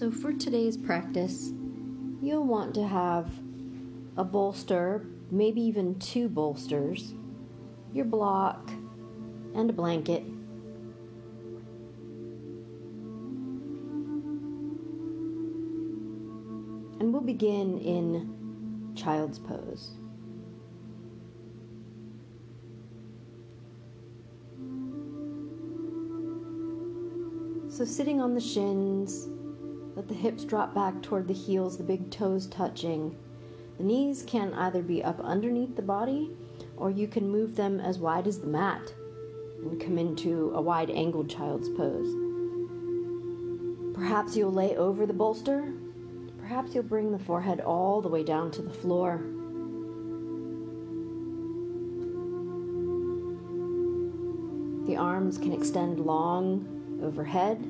So, for today's practice, you'll want to have a bolster, maybe even two bolsters, your block, and a blanket. And we'll begin in child's pose. So, sitting on the shins, let the hips drop back toward the heels, the big toes touching. The knees can either be up underneath the body or you can move them as wide as the mat and come into a wide angled child's pose. Perhaps you'll lay over the bolster. Perhaps you'll bring the forehead all the way down to the floor. The arms can extend long overhead.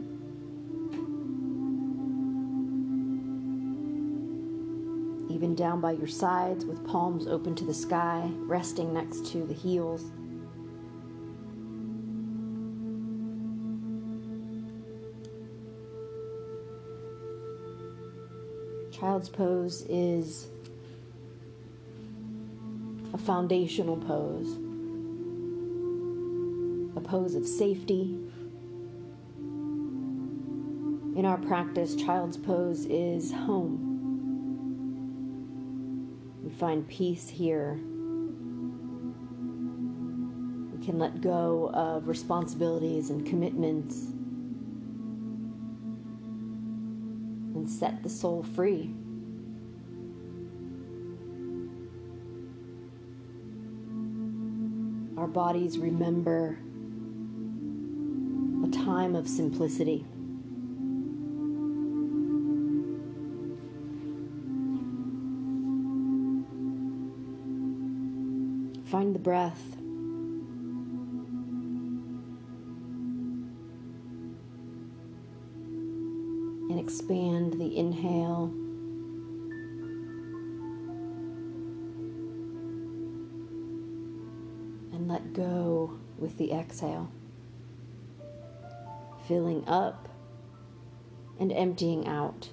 Down by your sides with palms open to the sky, resting next to the heels. Child's pose is a foundational pose a pose of safety. In our practice, child's pose is home. Find peace here. We can let go of responsibilities and commitments and set the soul free. Our bodies remember a time of simplicity. Breath. And expand the inhale. And let go with the exhale filling up and emptying out.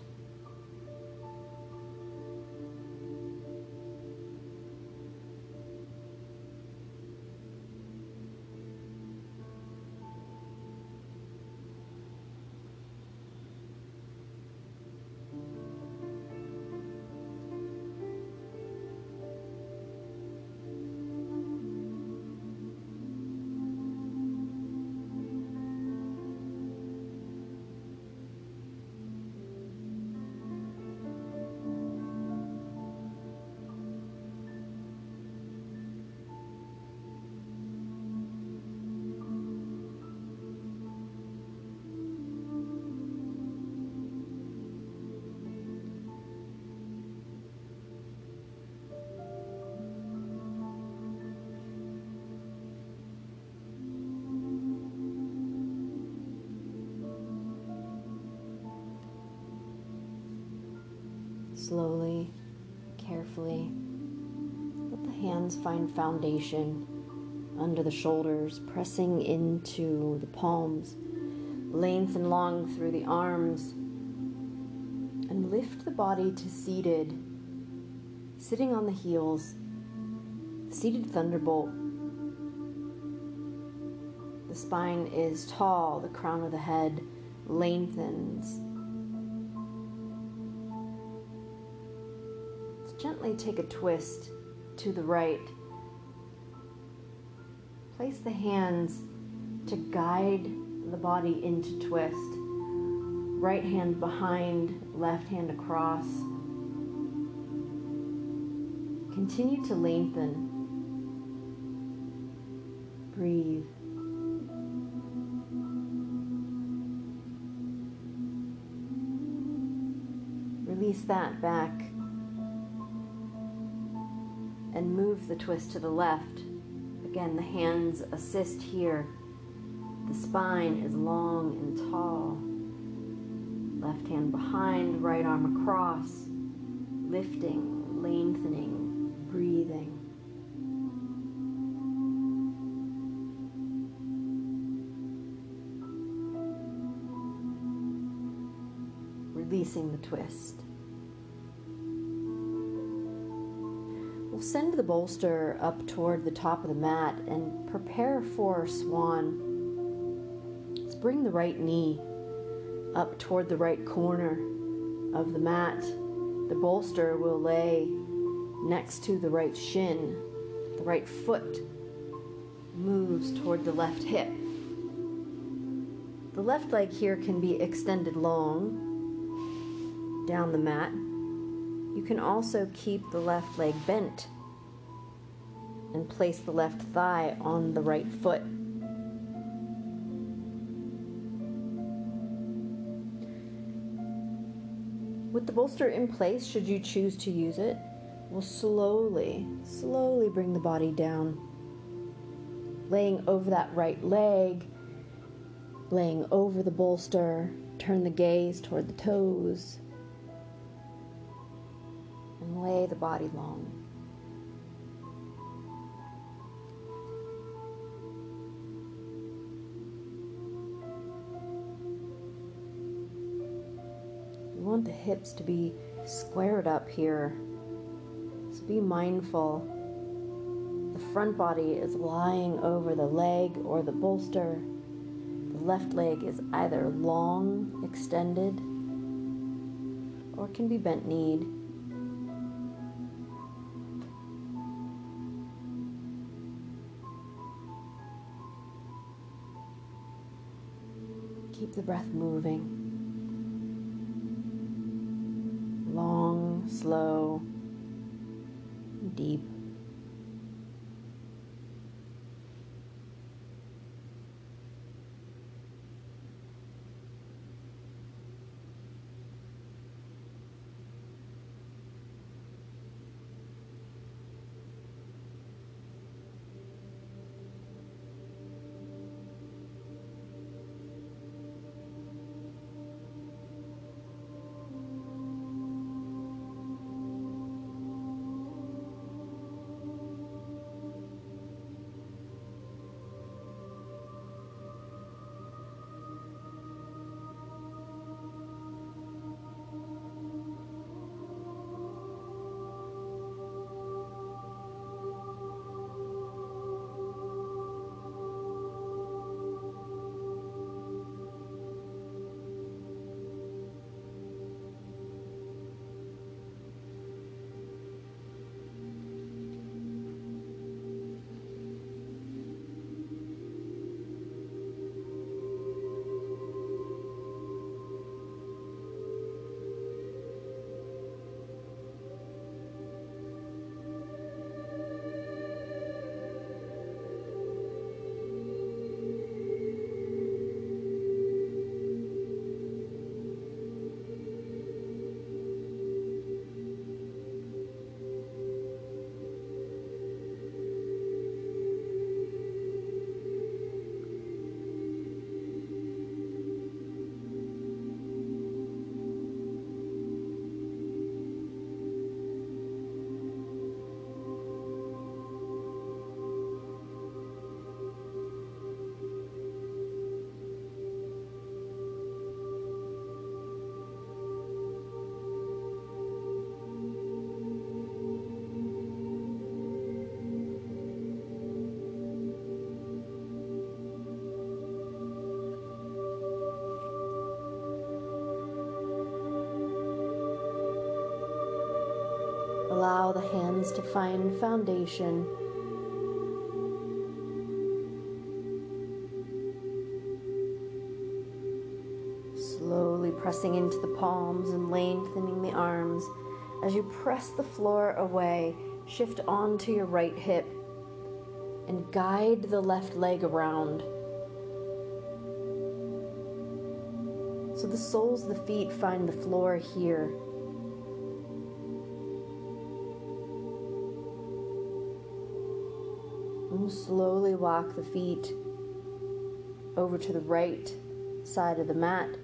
Slowly, carefully. Let the hands find foundation under the shoulders, pressing into the palms. Lengthen long through the arms. And lift the body to seated, sitting on the heels, seated thunderbolt. The spine is tall, the crown of the head lengthens gently take a twist to the right. Place the hands to guide the body into twist. Right hand behind, left hand across. Continue to lengthen. Breathe. Release that back and move the twist to the left. Again, the hands assist here. The spine is long and tall. Left hand behind, right arm across, lifting, lengthening, breathing. releasing the twist. We'll send the bolster up toward the top of the mat and prepare for swan. Let's bring the right knee up toward the right corner of the mat. The bolster will lay next to the right shin. The right foot moves toward the left hip. The left leg here can be extended long down the mat. You can also keep the left leg bent and place the left thigh on the right foot. With the bolster in place, should you choose to use it, we'll slowly, slowly bring the body down. Laying over that right leg, laying over the bolster, turn the gaze toward the toes, and lay the body long. You want the hips to be squared up here. So be mindful. The front body is lying over the leg or the bolster The left leg is either long, extended, or can be bent kneed. The breath moving. Long, slow, deep. The hands to find foundation. Slowly pressing into the palms and lengthening the arms. As you press the floor away, shift onto your right hip and guide the left leg around. So the soles of the feet find the floor here. Slowly walk the feet over to the right side of the mat.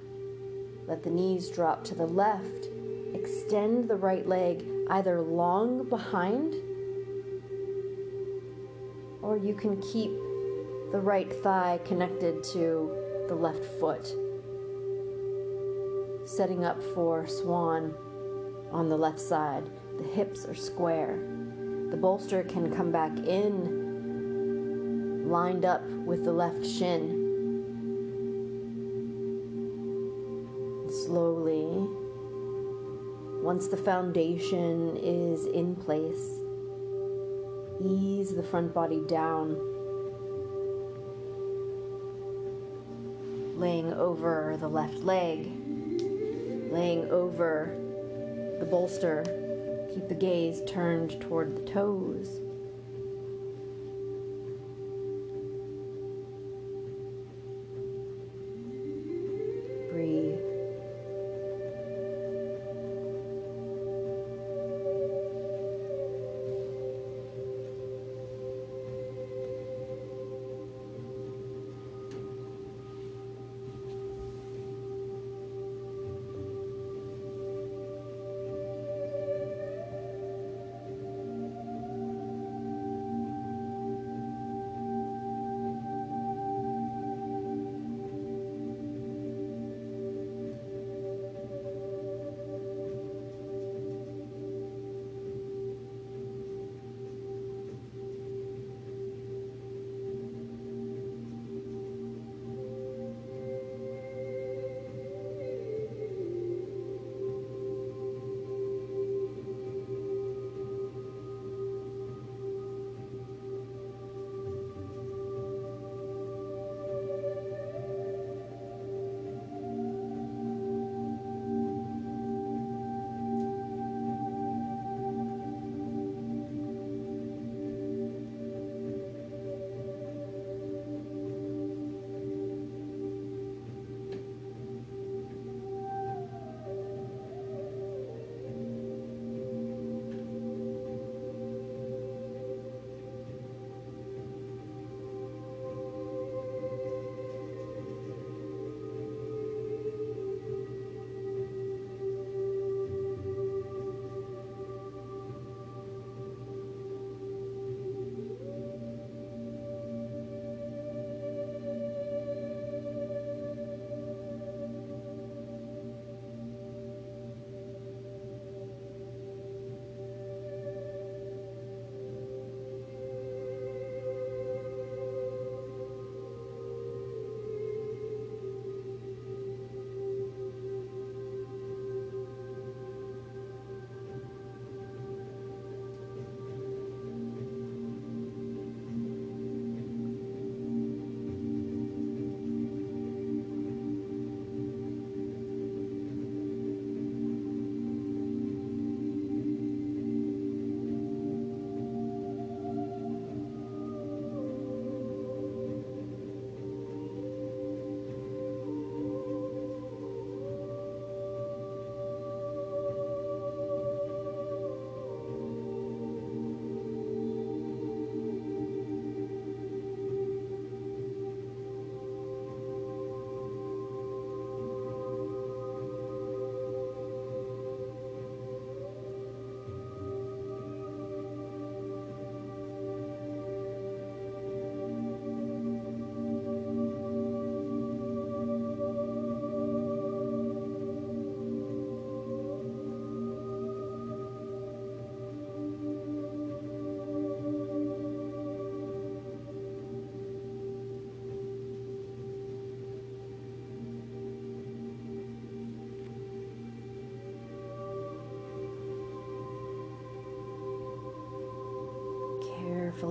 Let the knees drop to the left. Extend the right leg either long behind or you can keep the right thigh connected to the left foot. setting up for swan on the left side. The hips are square. The bolster can come back in, lined up with the left shin. Slowly, once the foundation is in place, ease the front body down, laying over the left leg, laying over the bolster. Keep the gaze turned toward the toes.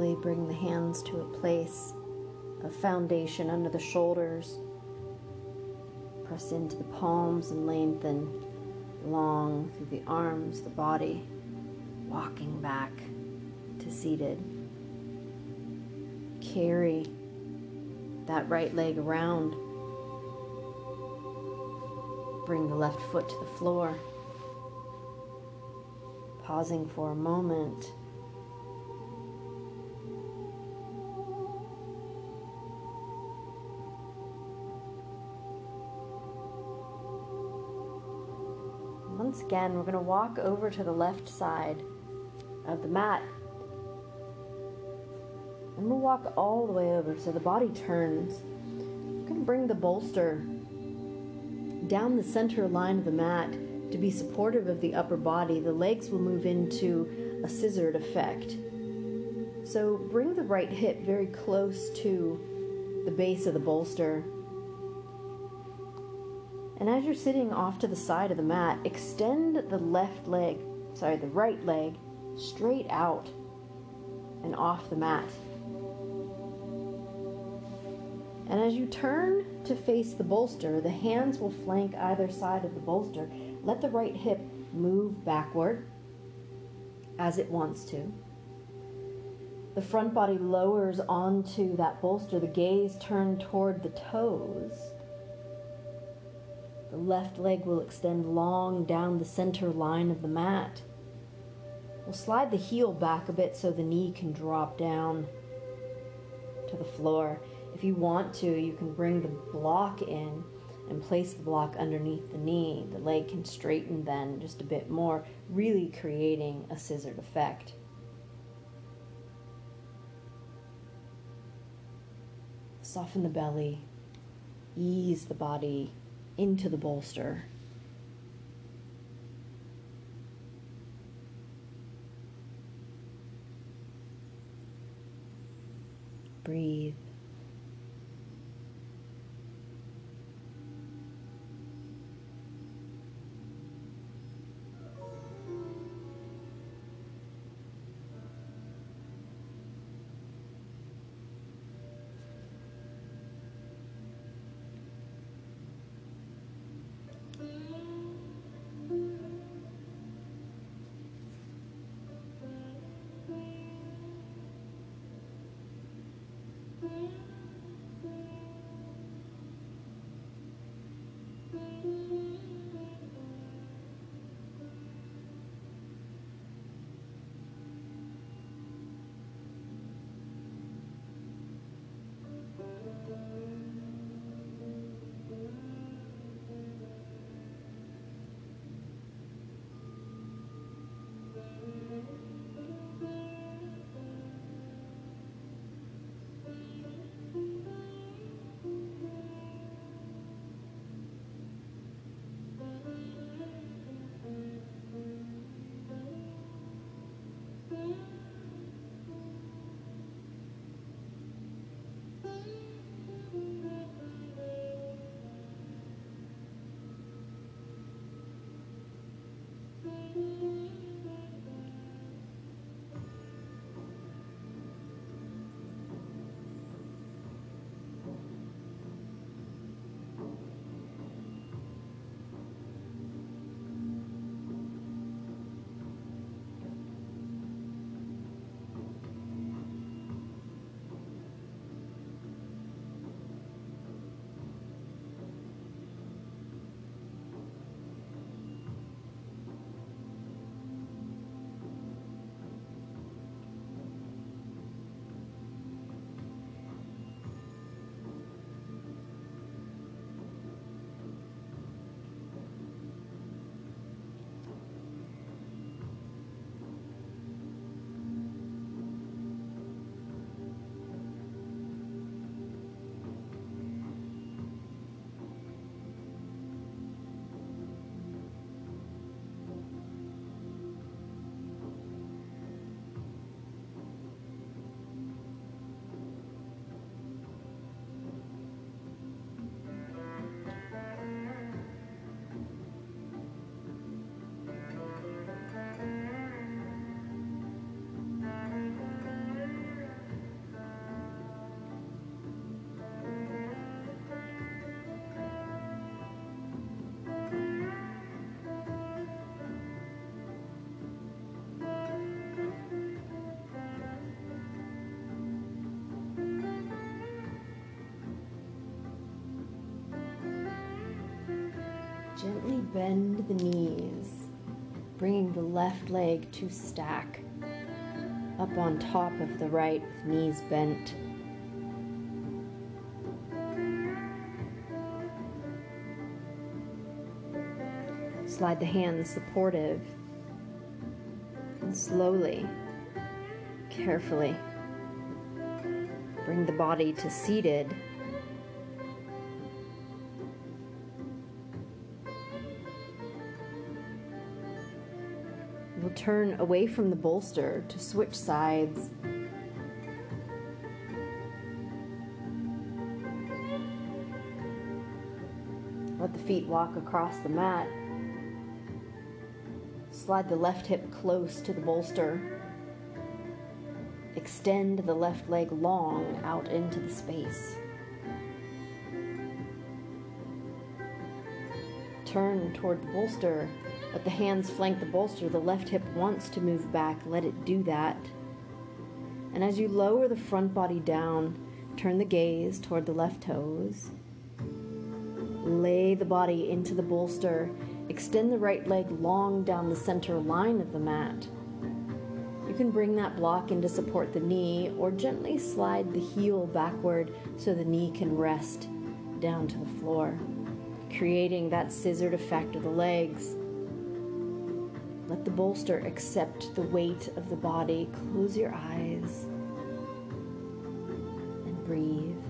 Bring the hands to a place of foundation under the shoulders. Press into the palms and lengthen long through the arms, the body, walking back to seated. Carry that right leg around. Bring the left foot to the floor. Pausing for a moment. Again, we're going to walk over to the left side of the mat. And we'll walk all the way over so the body turns. We're going to bring the bolster down the center line of the mat to be supportive of the upper body. The legs will move into a scissored effect. So bring the right hip very close to the base of the bolster. And as you're sitting off to the side of the mat, extend the left leg, sorry, the right leg straight out and off the mat. And as you turn to face the bolster, the hands will flank either side of the bolster. Let the right hip move backward as it wants to. The front body lowers onto that bolster, the gaze turned toward the toes. The left leg will extend long down the center line of the mat. We'll slide the heel back a bit so the knee can drop down to the floor. If you want to, you can bring the block in and place the block underneath the knee. The leg can straighten then just a bit more, really creating a scissored effect. Soften the belly, ease the body into the bolster. Breathe. Gently bend the knees, bringing the left leg to stack up on top of the right with knees bent. Slide the hands supportive and slowly, carefully bring the body to seated turn away from the bolster to switch sides. Let the feet walk across the mat. Slide the left hip close to the bolster. Extend the left leg long out into the space. Turn toward the bolster. Let the hands flank the bolster. The left hip wants to move back. Let it do that. And as you lower the front body down, turn the gaze toward the left toes. Lay the body into the bolster. Extend the right leg long down the center line of the mat. You can bring that block in to support the knee or gently slide the heel backward so the knee can rest down to the floor, creating that scissored effect of the legs. Let the bolster accept the weight of the body. Close your eyes and breathe.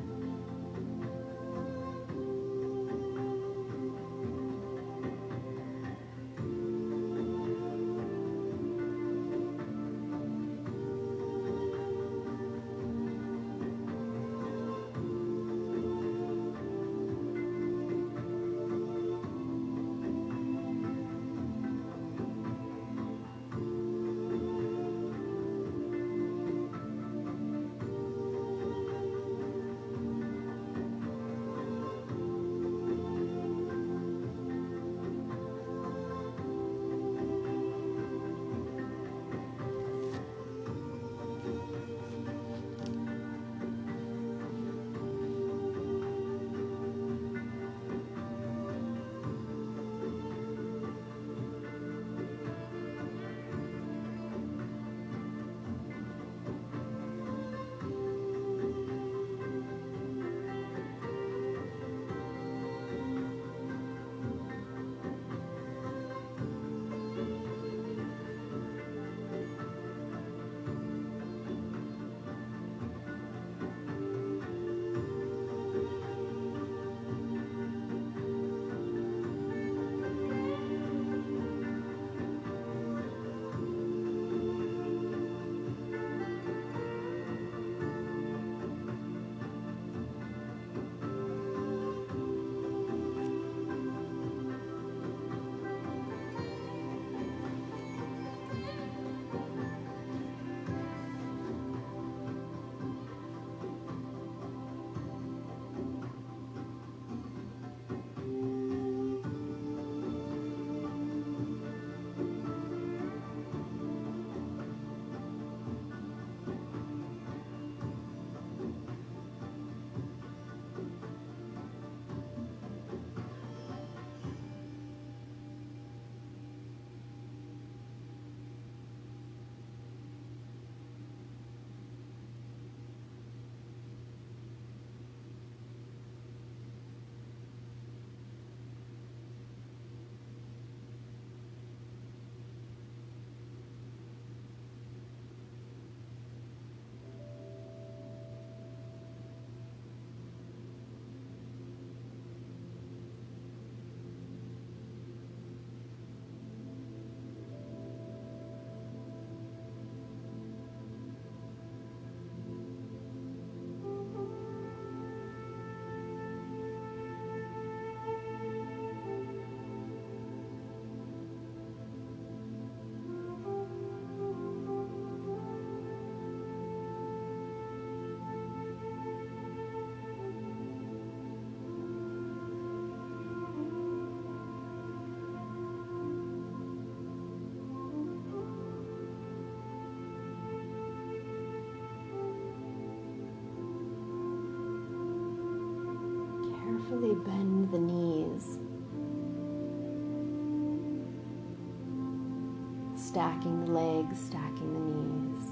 Stacking the legs, stacking the knees.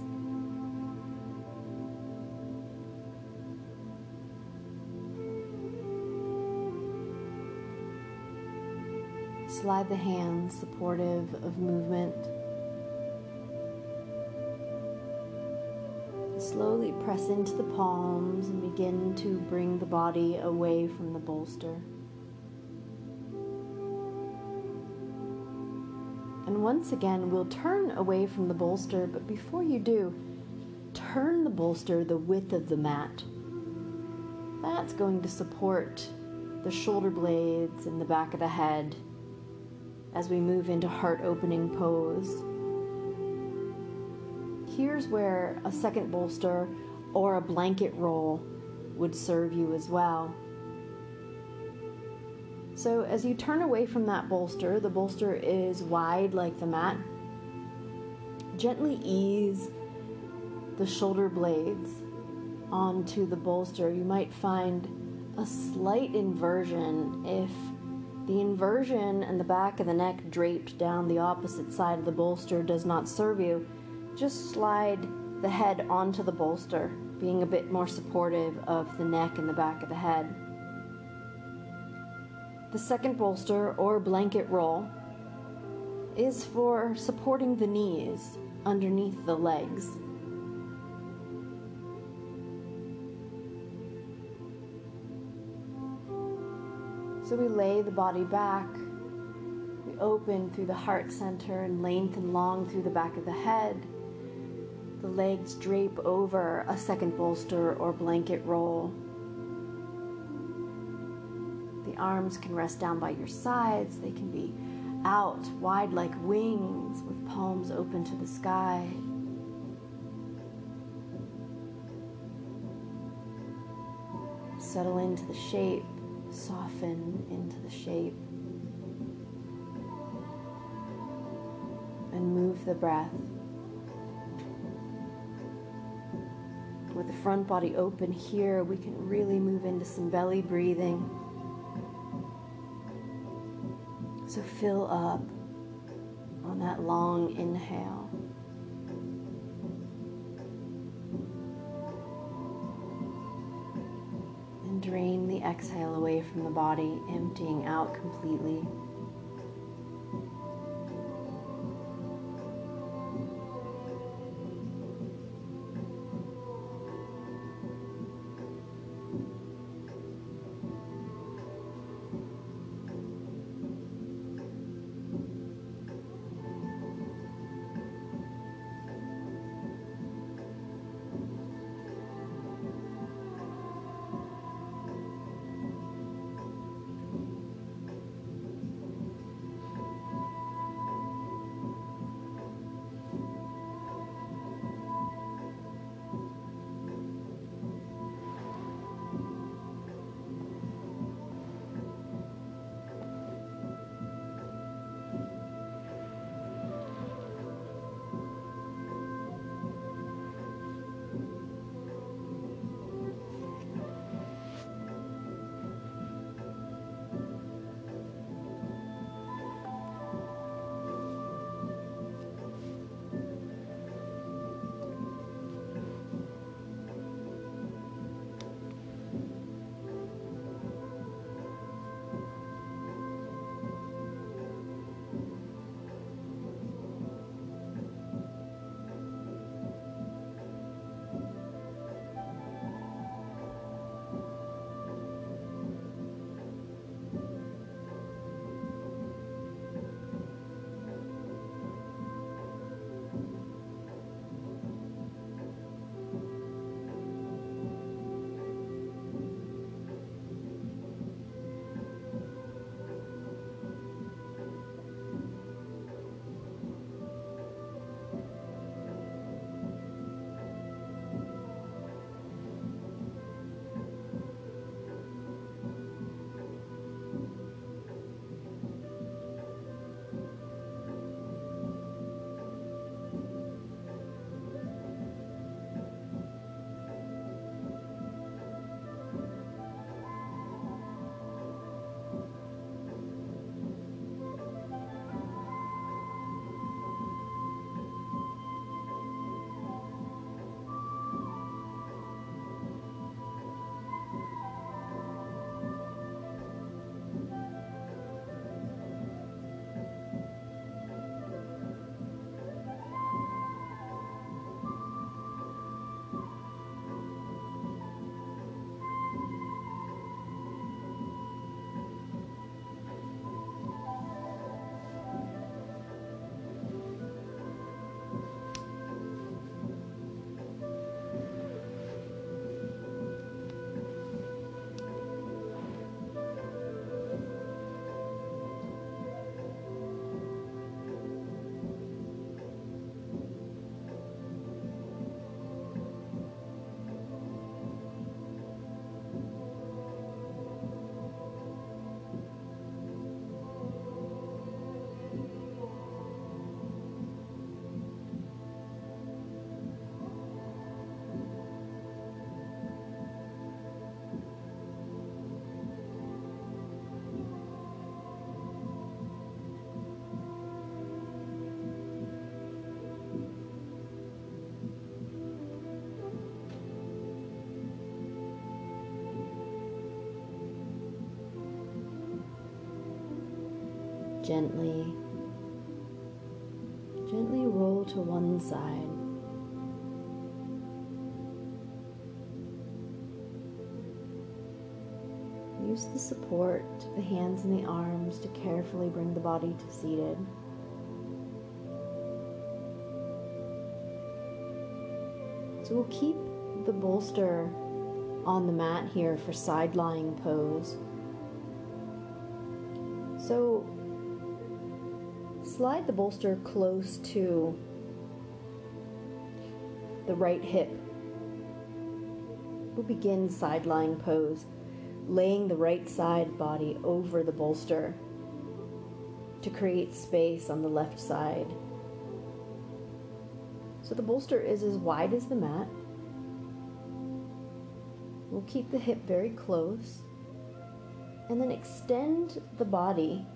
Slide the hands supportive of movement. Slowly press into the palms and begin to bring the body away from the bolster. Once again, we'll turn away from the bolster, but before you do, turn the bolster the width of the mat. That's going to support the shoulder blades and the back of the head as we move into heart opening pose. Here's where a second bolster or a blanket roll would serve you as well. So, as you turn away from that bolster, the bolster is wide like the mat. Gently ease the shoulder blades onto the bolster. You might find a slight inversion if the inversion and the back of the neck draped down the opposite side of the bolster does not serve you. Just slide the head onto the bolster, being a bit more supportive of the neck and the back of the head. The second bolster or blanket roll is for supporting the knees underneath the legs. So we lay the body back. We open through the heart center and lengthen long through the back of the head. The legs drape over a second bolster or blanket roll. Arms can rest down by your sides. They can be out wide like wings with palms open to the sky. Settle into the shape soften into the shape and move the breath. With the front body open here, we can really move into some belly breathing. Fill up on that long inhale. And drain the exhale away from the body, emptying out completely. Gently, gently roll to one side. Use the support, of the hands and the arms, to carefully bring the body to seated. So we'll keep the bolster on the mat here for side lying pose. Slide the bolster close to the right hip. We'll begin side lying pose, laying the right side body over the bolster to create space on the left side. So the bolster is as wide as the mat. We'll keep the hip very close and then extend the body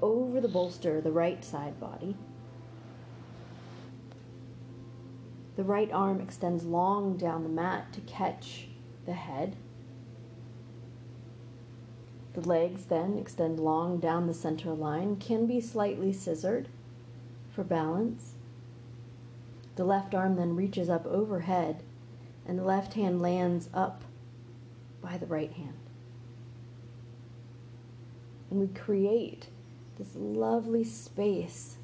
over the bolster, the right side body. The right arm extends long down the mat to catch the head. The legs then extend long down the center line, can be slightly scissored for balance. The left arm then reaches up overhead, and the left hand lands up by the right hand. And we create this lovely space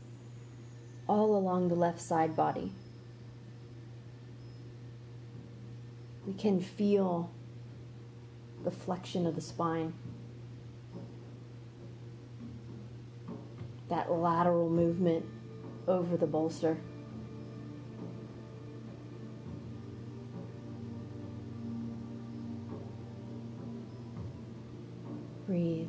all along the left side body. We can feel the flexion of the spine, that lateral movement over the bolster. Breathe.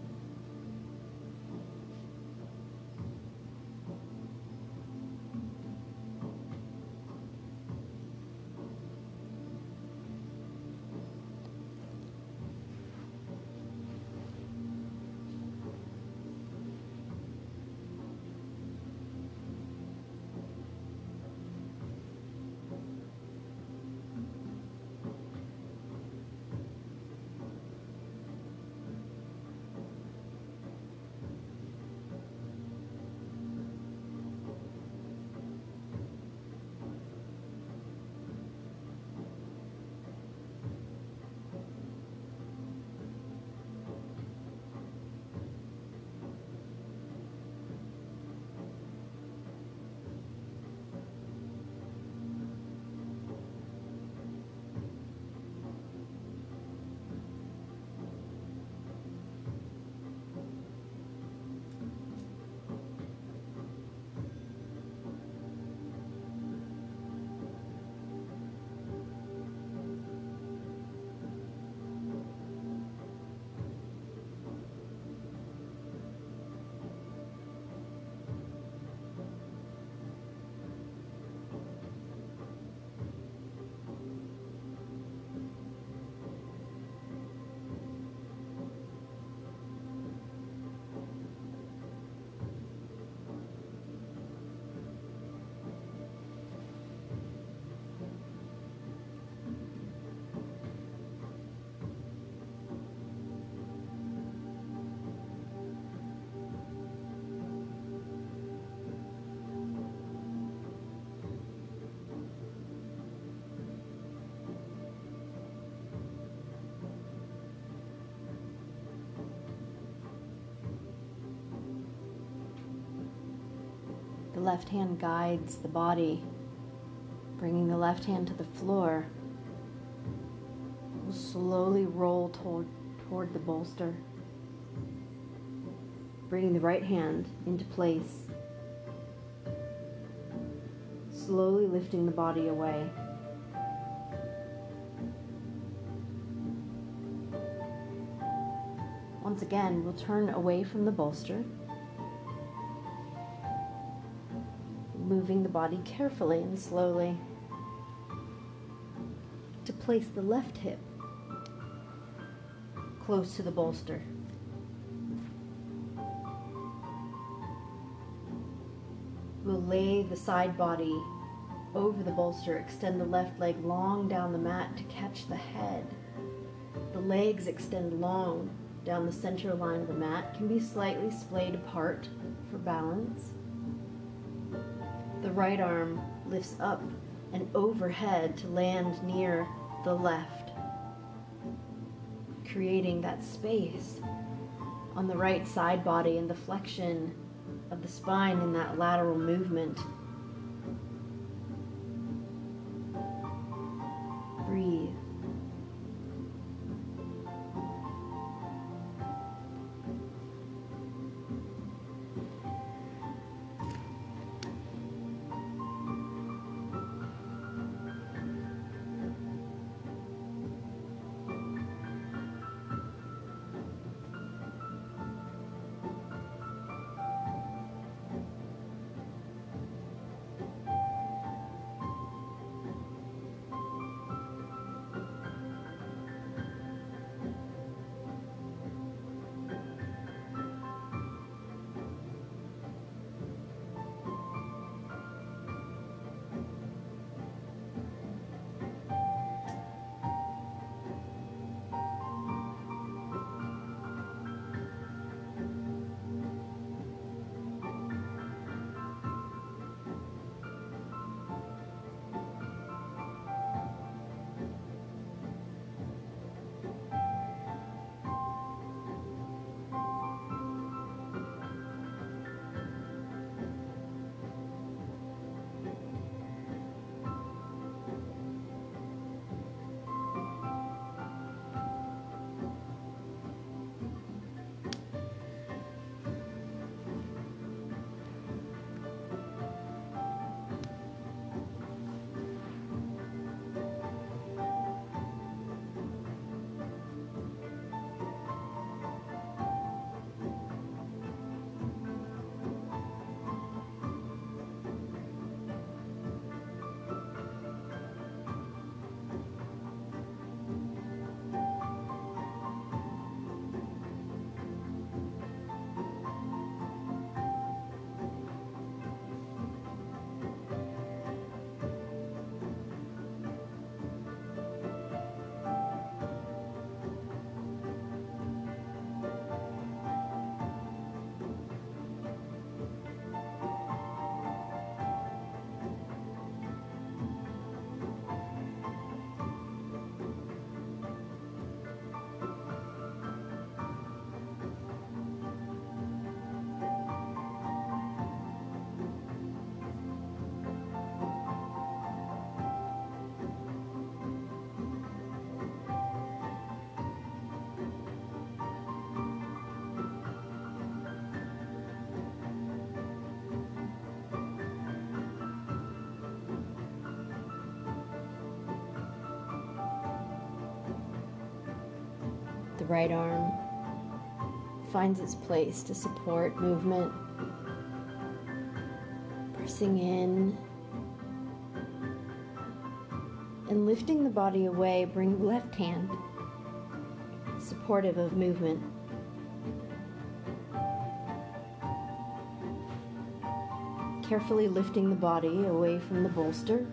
Left hand guides the body, bringing the left hand to the floor. We'll slowly roll toward, toward the bolster, bringing the right hand into place, slowly lifting the body away. Once again, we'll turn away from the bolster moving the body carefully and slowly to place the left hip close to the bolster. We'll lay the side body over the bolster, extend the left leg long down the mat to catch the head. The legs extend long down the center line of the mat can be slightly splayed apart for balance. The right arm lifts up and overhead to land near the left, creating that space on the right side body and the flexion of the spine in that lateral movement. Breathe. The right arm finds its place to support movement, pressing in and lifting the body away. Bring left hand supportive of movement. Carefully lifting the body away from the bolster.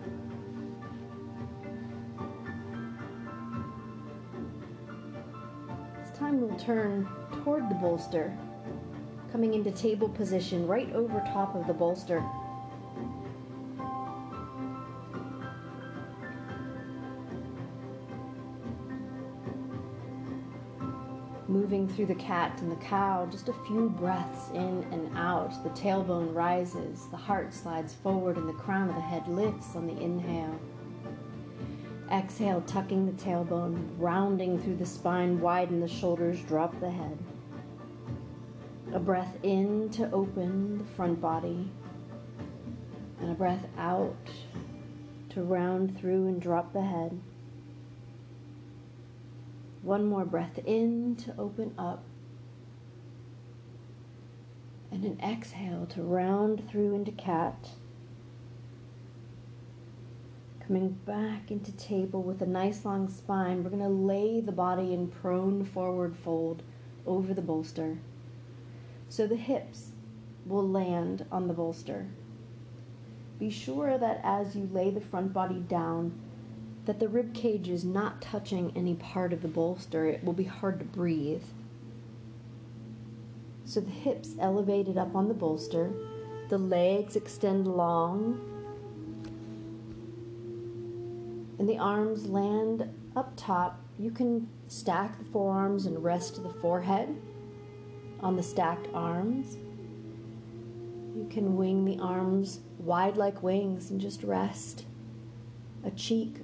We'll turn toward the bolster, coming into table position right over top of the bolster. Moving through the cat and the cow, just a few breaths in and out. The tailbone rises, the heart slides forward, and the crown of the head lifts on the inhale. Exhale, tucking the tailbone, rounding through the spine, widen the shoulders, drop the head. A breath in to open the front body, and a breath out to round through and drop the head. One more breath in to open up, and an exhale to round through into cat. Coming back into table with a nice long spine, we're going to lay the body in prone forward fold over the bolster. So the hips will land on the bolster. Be sure that as you lay the front body down, that the rib cage is not touching any part of the bolster. It will be hard to breathe. So the hips elevated up on the bolster, the legs extend long, and the arms land up top. You can stack the forearms and rest the forehead on the stacked arms. You can wing the arms wide like wings and just rest a cheek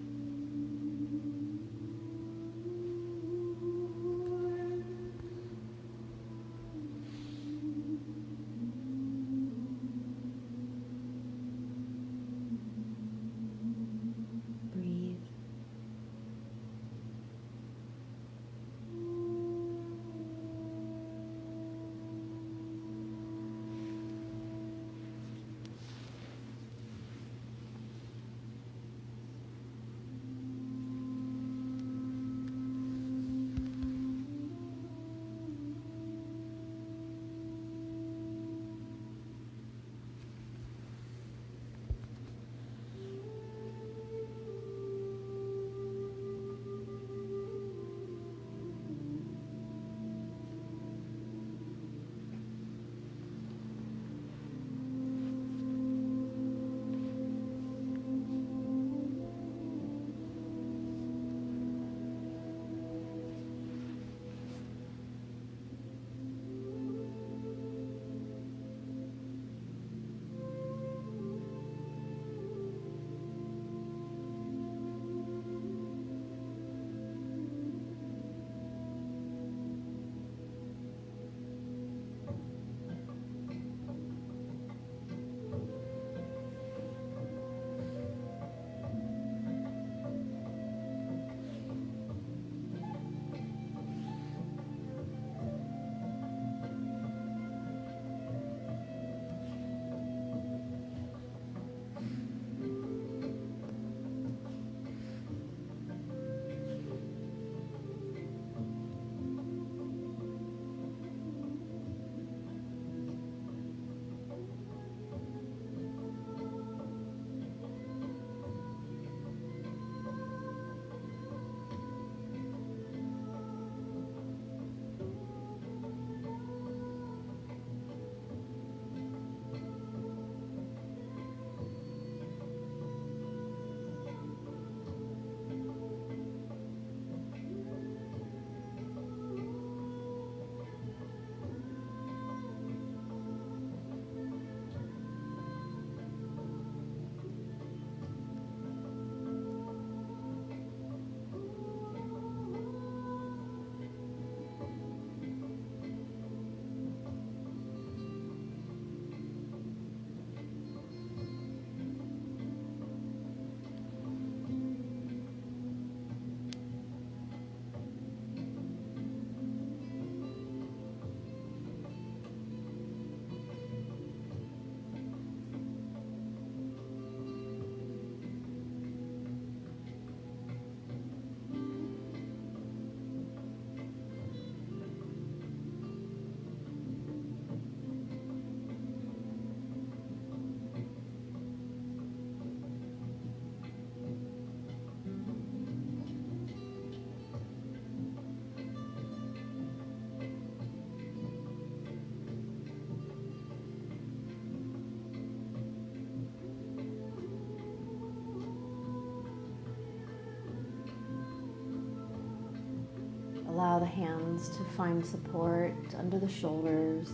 Allow the hands to find support under the shoulders.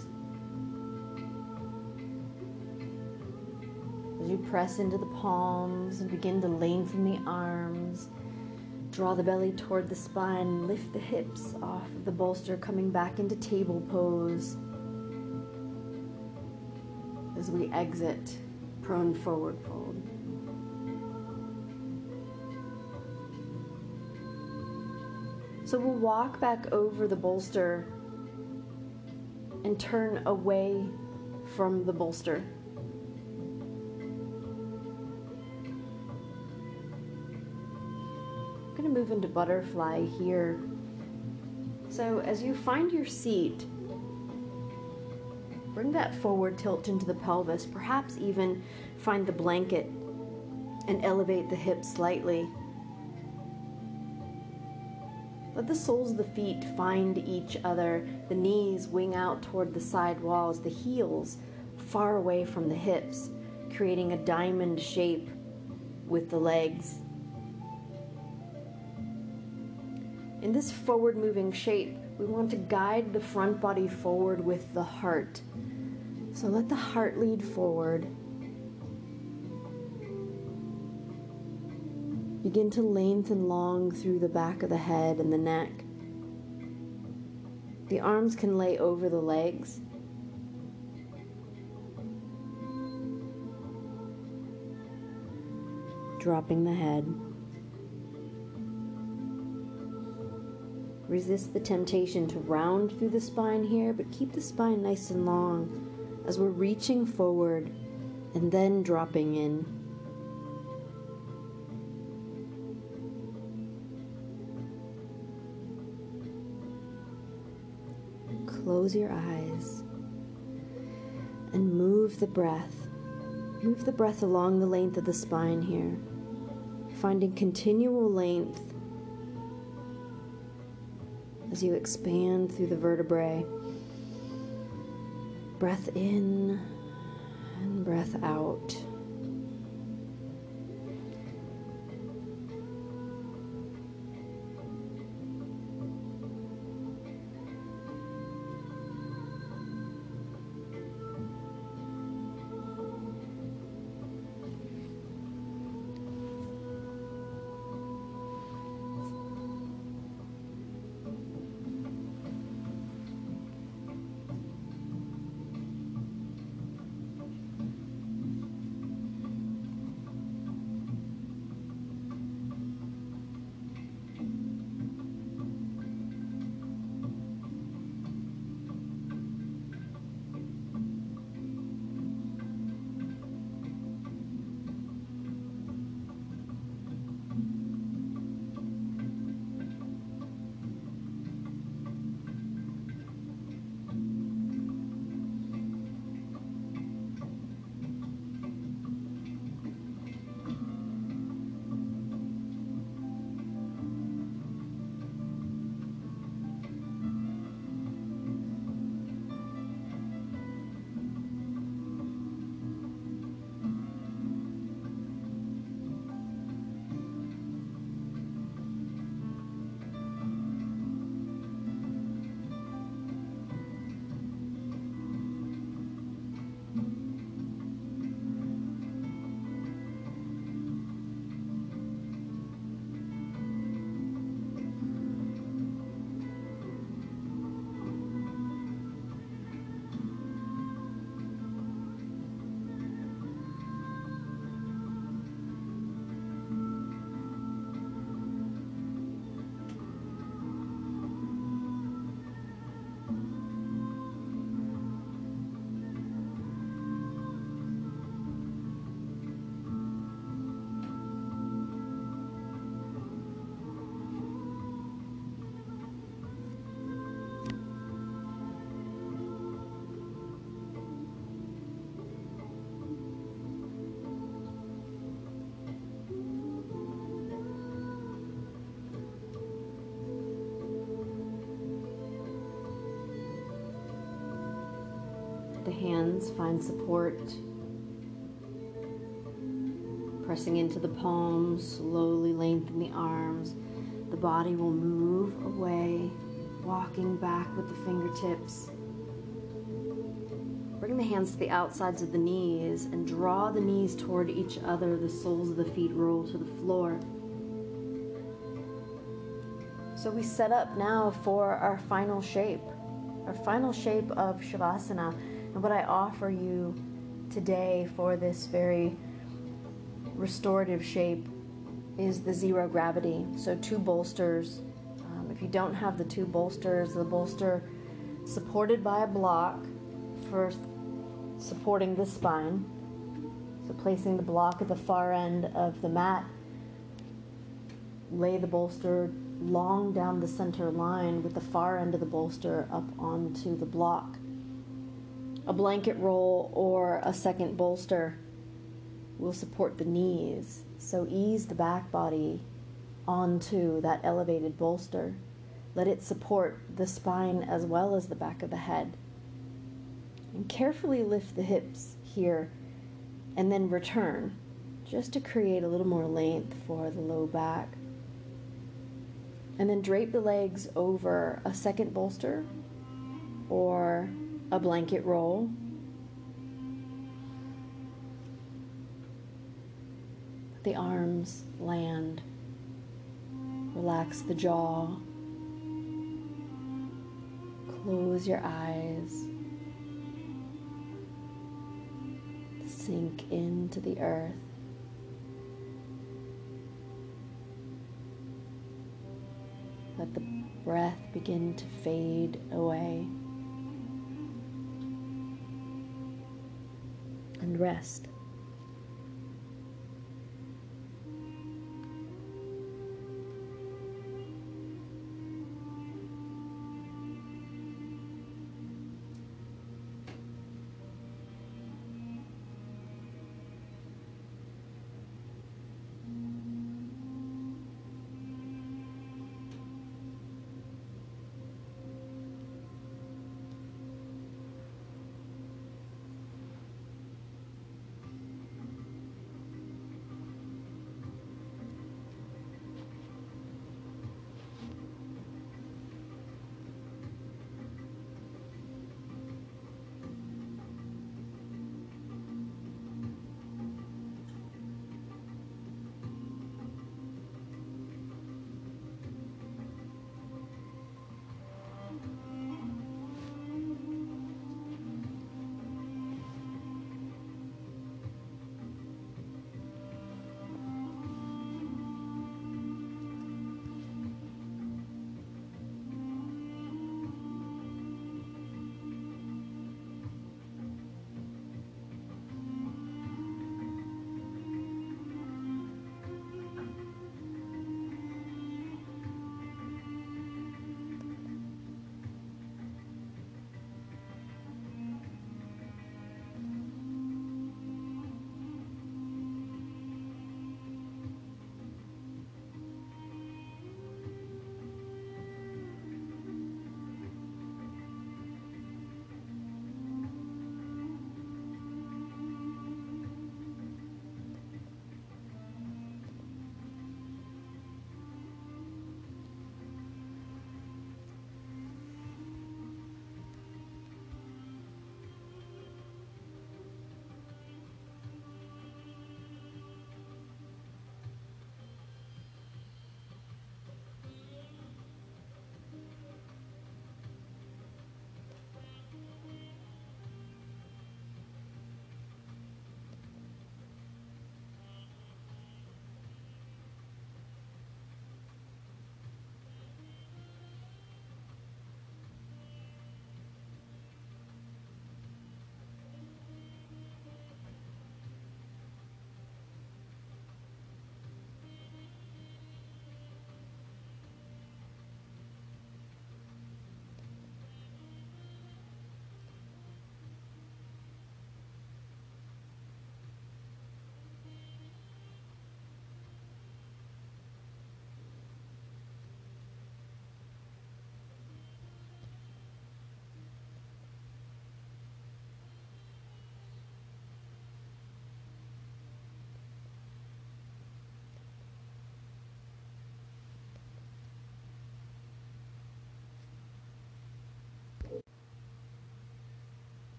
As you press into the palms and begin to lengthen the arms, draw the belly toward the spine, lift the hips off of the bolster, coming back into table pose. As we exit prone forward fold. So we'll walk back over the bolster and turn away from the bolster. I'm going to move into butterfly here. So as you find your seat, bring that forward tilt into the pelvis, perhaps even find the blanket and elevate the hips slightly. Let the soles of the feet find each other, the knees wing out toward the side walls, the heels far away from the hips, creating a diamond shape with the legs. In this forward moving shape, we want to guide the front body forward with the heart. So let the heart lead forward. Begin to lengthen long through the back of the head and the neck. The arms can lay over the legs. Dropping the head. Resist the temptation to round through the spine here, but keep the spine nice and long as we're reaching forward and then dropping in. Close your eyes and move the breath. Move the breath along the length of the spine here, finding continual length as you expand through the vertebrae. Breath in and breath out. Hands find support. Pressing into the palms, slowly lengthen the arms. The body will move away, walking back with the fingertips. Bring the hands to the outsides of the knees and draw the knees toward each other. The soles of the feet roll to the floor. So we set up now for our final shape, our final shape of Shavasana. And what I offer you today for this very restorative shape is the zero gravity. So, two bolsters. Um, if you don't have the two bolsters, the bolster supported by a block for supporting the spine. So, placing the block at the far end of the mat, lay the bolster long down the center line with the far end of the bolster up onto the block a blanket roll or a second bolster will support the knees. So ease the back body onto that elevated bolster. Let it support the spine as well as the back of the head. And carefully lift the hips here and then return just to create a little more length for the low back. And then drape the legs over a second bolster or a blanket roll. The arms land. Relax the jaw. Close your eyes. Sink into the earth. Let the breath begin to fade away. And rest.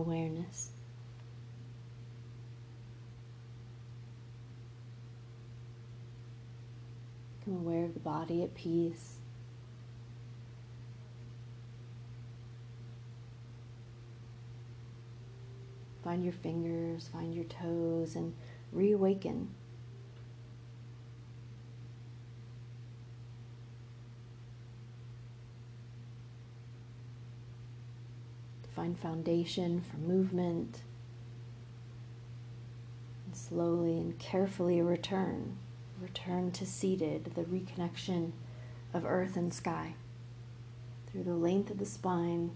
awareness. Become aware of the body at peace. Find your fingers, find your toes, and reawaken Find foundation for movement. And slowly and carefully return. Return to seated, the reconnection of earth and sky through the length of the spine.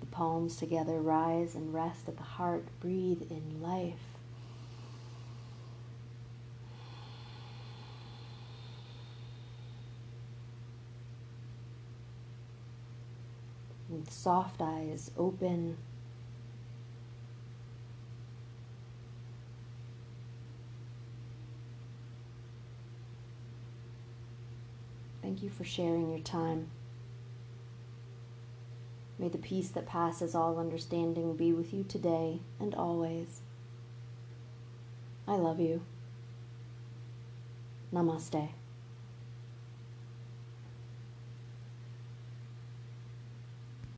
The palms together rise and rest at the heart. Breathe in life. With soft eyes open. Thank you for sharing your time. May the peace that passes all understanding be with you today and always. I love you. Namaste.